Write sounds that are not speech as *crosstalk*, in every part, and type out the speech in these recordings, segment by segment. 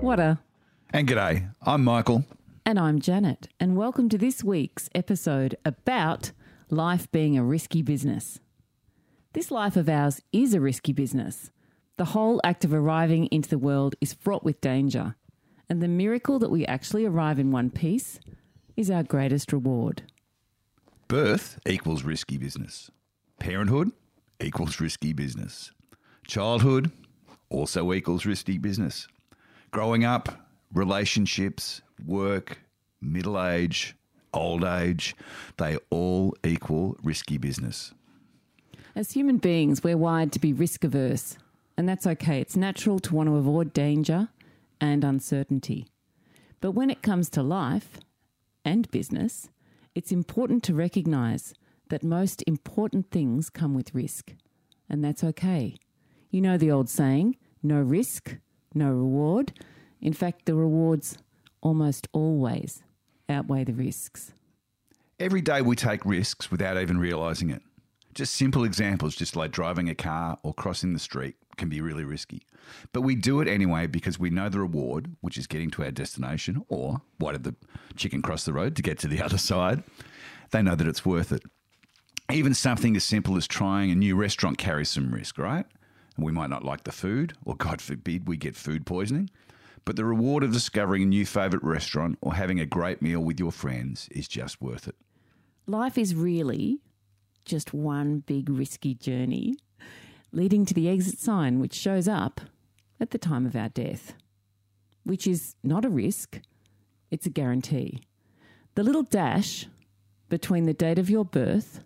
What a. And g'day, I'm Michael. And I'm Janet, and welcome to this week's episode about life being a risky business. This life of ours is a risky business. The whole act of arriving into the world is fraught with danger, and the miracle that we actually arrive in one piece is our greatest reward. Birth equals risky business. Parenthood equals risky business. Childhood also equals risky business. Growing up, relationships, work, middle age, old age, they all equal risky business. As human beings, we're wired to be risk averse, and that's okay. It's natural to want to avoid danger and uncertainty. But when it comes to life and business, it's important to recognize that most important things come with risk, and that's okay. You know the old saying no risk, no reward. In fact, the rewards almost always outweigh the risks. Every day we take risks without even realizing it. Just simple examples, just like driving a car or crossing the street, can be really risky. But we do it anyway because we know the reward, which is getting to our destination, or why did the chicken cross the road to get to the *laughs* other side? They know that it's worth it. Even something as simple as trying a new restaurant carries some risk, right? And we might not like the food, or God forbid, we get food poisoning. But the reward of discovering a new favourite restaurant or having a great meal with your friends is just worth it. Life is really just one big risky journey leading to the exit sign, which shows up at the time of our death, which is not a risk, it's a guarantee. The little dash between the date of your birth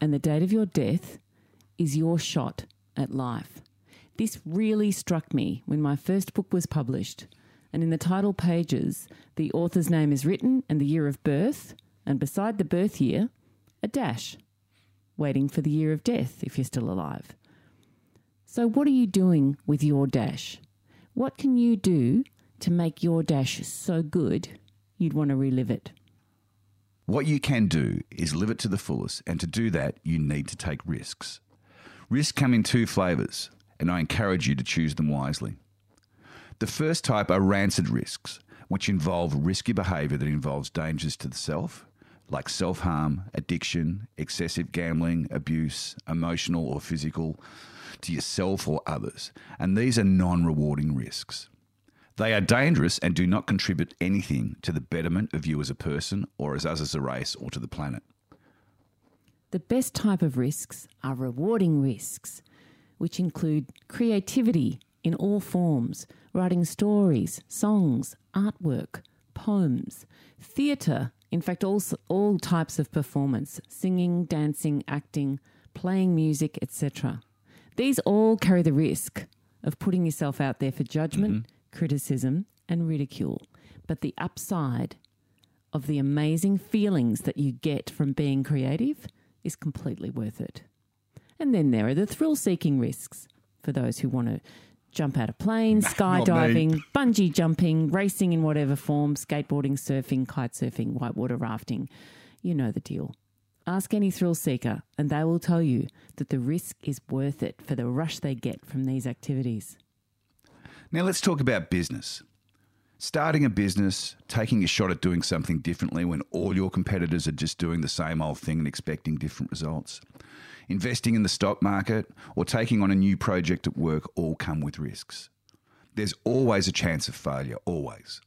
and the date of your death is your shot at life. This really struck me when my first book was published, and in the title pages, the author's name is written and the year of birth, and beside the birth year, a dash, waiting for the year of death if you're still alive. So, what are you doing with your dash? What can you do to make your dash so good you'd want to relive it? What you can do is live it to the fullest, and to do that, you need to take risks. Risks come in two flavours, and I encourage you to choose them wisely. The first type are rancid risks, which involve risky behaviour that involves dangers to the self, like self harm, addiction, excessive gambling, abuse, emotional or physical, to yourself or others. And these are non rewarding risks. They are dangerous and do not contribute anything to the betterment of you as a person or as us as a race or to the planet. The best type of risks are rewarding risks, which include creativity in all forms, writing stories, songs, artwork, poems, theatre, in fact, all, all types of performance singing, dancing, acting, playing music, etc. These all carry the risk of putting yourself out there for judgment, mm-hmm. criticism, and ridicule. But the upside of the amazing feelings that you get from being creative is completely worth it. And then there are the thrill seeking risks for those who want to jump out of planes, *laughs* skydiving, bungee jumping, racing in whatever form, skateboarding, surfing, kite surfing, whitewater rafting. You know the deal. Ask any thrill seeker, and they will tell you that the risk is worth it for the rush they get from these activities. Now, let's talk about business. Starting a business, taking a shot at doing something differently when all your competitors are just doing the same old thing and expecting different results investing in the stock market, or taking on a new project at work all come with risks. There's always a chance of failure, always.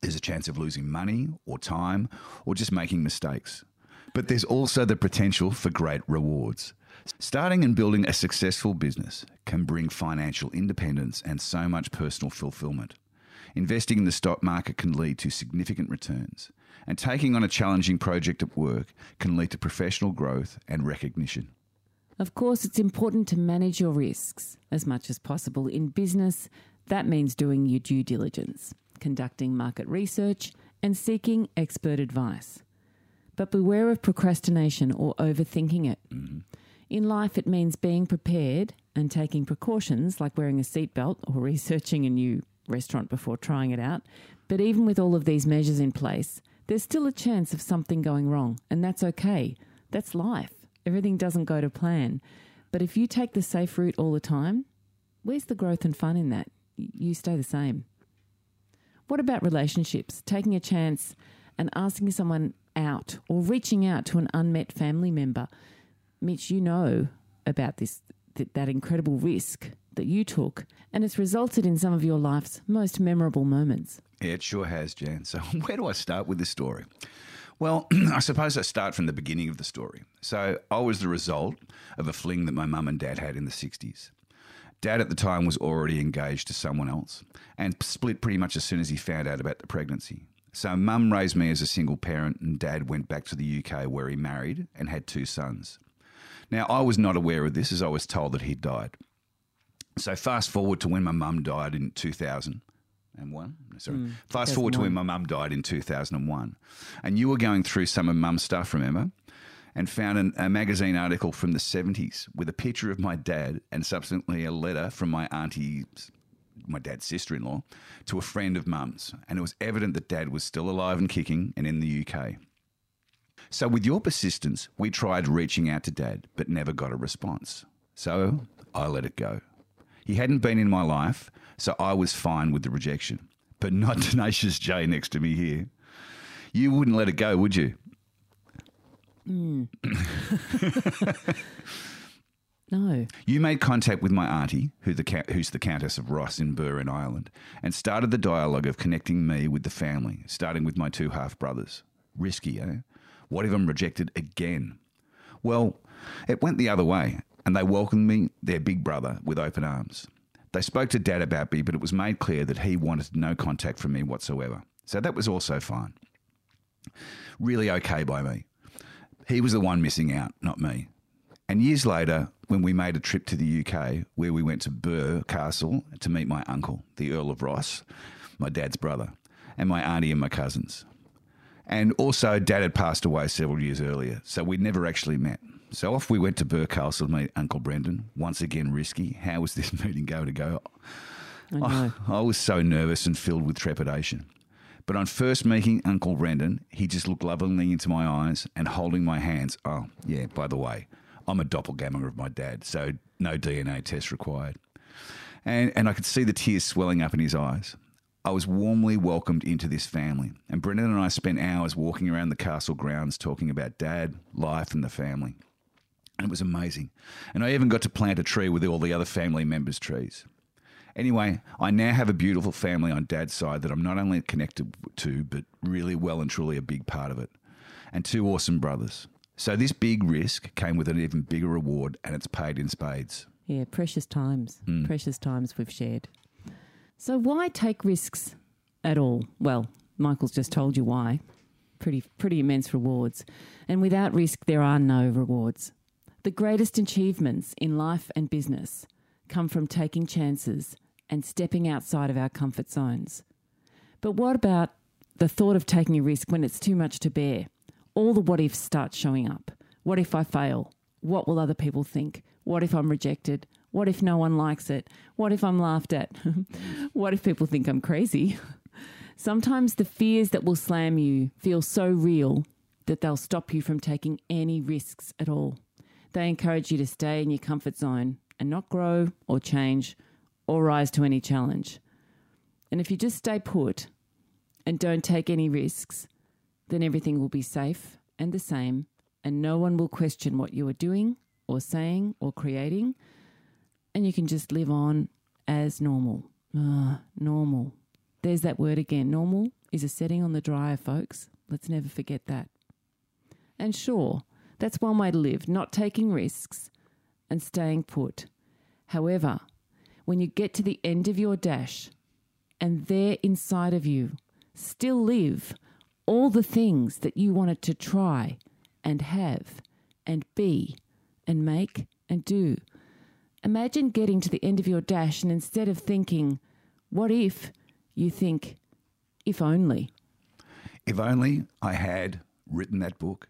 There's a chance of losing money or time or just making mistakes. But there's also the potential for great rewards. Starting and building a successful business can bring financial independence and so much personal fulfillment. Investing in the stock market can lead to significant returns, and taking on a challenging project at work can lead to professional growth and recognition. Of course, it's important to manage your risks as much as possible. In business, that means doing your due diligence, conducting market research, and seeking expert advice. But beware of procrastination or overthinking it. Mm-hmm. In life, it means being prepared and taking precautions like wearing a seatbelt or *laughs* researching a new restaurant before trying it out. But even with all of these measures in place, there's still a chance of something going wrong, and that's okay. That's life. Everything doesn't go to plan. But if you take the safe route all the time, where's the growth and fun in that? You stay the same. What about relationships? Taking a chance and asking someone out or reaching out to an unmet family member. Mitch, you know about this th- that incredible risk that you took, and it's resulted in some of your life's most memorable moments. Yeah, it sure has, Jan. So, *laughs* where do I start with this story? Well, *clears throat* I suppose I start from the beginning of the story. So, I was the result of a fling that my mum and dad had in the 60s. Dad at the time was already engaged to someone else and split pretty much as soon as he found out about the pregnancy. So, mum raised me as a single parent, and dad went back to the UK where he married and had two sons. Now, I was not aware of this as I was told that he'd died. So, fast forward to when my mum died in 2001. Sorry. Mm, fast forward to when my mum died in 2001. And you were going through some of mum's stuff, remember? And found an, a magazine article from the 70s with a picture of my dad and subsequently a letter from my auntie, my dad's sister in law, to a friend of mum's. And it was evident that dad was still alive and kicking and in the UK. So, with your persistence, we tried reaching out to Dad, but never got a response. So, I let it go. He hadn't been in my life, so I was fine with the rejection, but not *laughs* Tenacious J next to me here. You wouldn't let it go, would you? *laughs* No. You made contact with my auntie, who the, who's the Countess of Rosse in Birr in Ireland, and started the dialogue of connecting me with the family, starting with my two half brothers. Risky, eh? What if I'm rejected again? Well, it went the other way, and they welcomed me, their big brother, with open arms. They spoke to Dad about me, but it was made clear that he wanted no contact from me whatsoever. So that was also fine. Really okay by me. He was the one missing out, not me. And years later, when we made a trip to the UK, where we went to Birr Castle to meet my uncle, the Earl of Rosse, my dad's brother, and my auntie and my cousins. And also, Dad had passed away several years earlier, so we'd never actually met. So off we went to Birr Castle to meet Uncle Brendan. Once again, risky. How was this *laughs* meeting going to go? I know. I was so nervous and filled with trepidation. But on first meeting Uncle Brendan, he just looked lovingly into my eyes and holding my hands. Oh, yeah, by the way, I'm a doppelganger of my dad, so no DNA test required. And, and I could see the tears swelling up in his eyes. I was warmly welcomed into this family, and Brendan and I spent hours walking around the castle grounds talking about dad, life, and the family. And it was amazing. And I even got to plant a tree with all the other family members' trees. Anyway, I now have a beautiful family on dad's side that I'm not only connected to, but really well and truly a big part of it. And two awesome brothers. So this big risk came with an even bigger reward, and it's paid in spades. Yeah, precious times. Hmm. Precious times we've shared. So why take risks at all? Well, Michael's just told you why. Pretty pretty immense rewards. And without risk there are no rewards. The greatest achievements in life and business come from taking chances and stepping outside of our comfort zones. But what about the thought of taking a risk when it's too much to bear? All the what ifs start showing up. What if I fail? What will other people think? What if I'm rejected? What if no one likes it? What if I'm laughed at? *laughs* what if people think I'm crazy? *laughs* Sometimes the fears that will slam you feel so real that they'll stop you from taking any risks at all. They encourage you to stay in your comfort zone and not grow or change or rise to any challenge. And if you just stay put and don't take any risks, then everything will be safe and the same, and no one will question what you are doing or saying or creating, and you can just live on as normal. Ah, normal. There's that word again. Normal is a setting on the dryer, folks. Let's never forget that. And sure, that's one way to live, not taking risks and staying put. However, when you get to the end of your dash and there inside of you still live all the things that you wanted to try and have and be and make and do. Imagine getting to the end of your dash and instead of thinking, what if, you think, if only. If only I had written that book,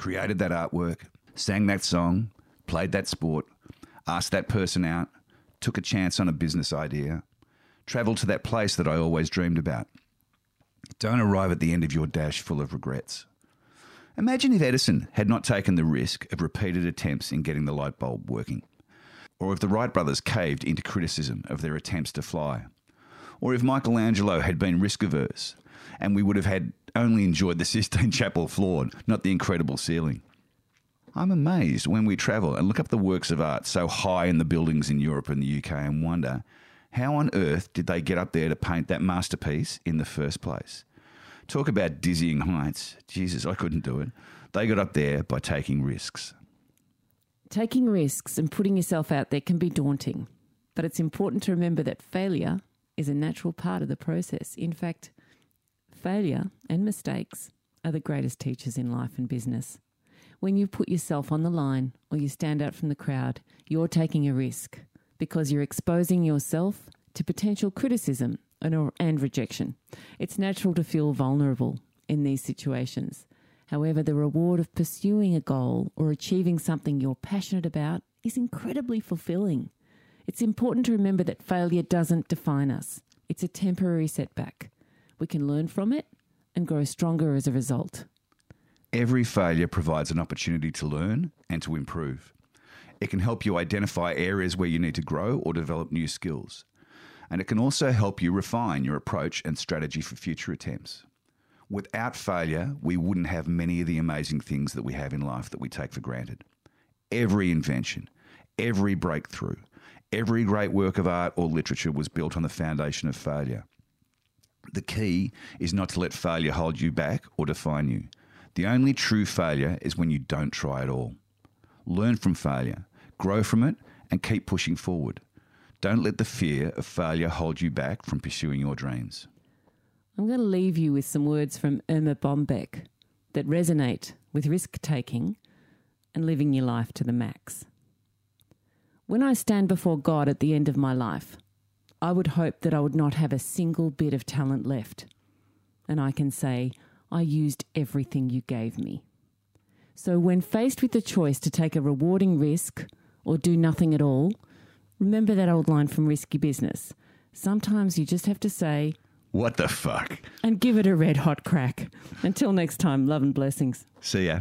created that artwork, sang that song, played that sport, asked that person out, took a chance on a business idea, travelled to that place that I always dreamed about. Don't arrive at the end of your dash full of regrets. Imagine if Edison had not taken the risk of repeated attempts in getting the light bulb working. or if the Wright brothers caved into criticism of their attempts to fly, or if Michelangelo had been risk averse and we would have had only enjoyed the Sistine *laughs* Chapel floor, not the incredible ceiling. I'm amazed when we travel and look up the works of art so high in the buildings in Europe and the UK and wonder how on earth did they get up there to paint that masterpiece in the first place? Talk about dizzying heights. Jesus, I couldn't do it. They got up there by taking risks. Taking risks and putting yourself out there can be daunting, but it's important to remember that failure is a natural part of the process. In fact, failure and mistakes are the greatest teachers in life and business. When you put yourself on the line or you stand out from the crowd, you're taking a risk because you're exposing yourself to potential criticism and, and rejection. It's natural to feel vulnerable in these situations. However, the reward of pursuing a goal or achieving something you're passionate about is incredibly fulfilling. It's important to remember that failure doesn't define us, it's a temporary setback. We can learn from it and grow stronger as a result. Every failure provides an opportunity to learn and to improve. It can help you identify areas where you need to grow or develop new skills. And it can also help you refine your approach and strategy for future attempts. Without failure, we wouldn't have many of the amazing things that we have in life that we take for granted. Every invention, every breakthrough, every great work of art or literature was built on the foundation of failure. The key is not to let failure hold you back or define you. The only true failure is when you don't try at all. Learn from failure, grow from it, and keep pushing forward. Don't let the fear of failure hold you back from pursuing your dreams. I'm going to leave you with some words from Erma Bombeck that resonate with risk taking and living your life to the max. When I stand before God at the end of my life, I would hope that I would not have a single bit of talent left. And I can say, I used everything you gave me. So, when faced with the choice to take a rewarding risk or do nothing at all, remember that old line from Risky Business. Sometimes you just have to say, What the fuck? And give it a red hot crack. Until next time, love and blessings. See ya.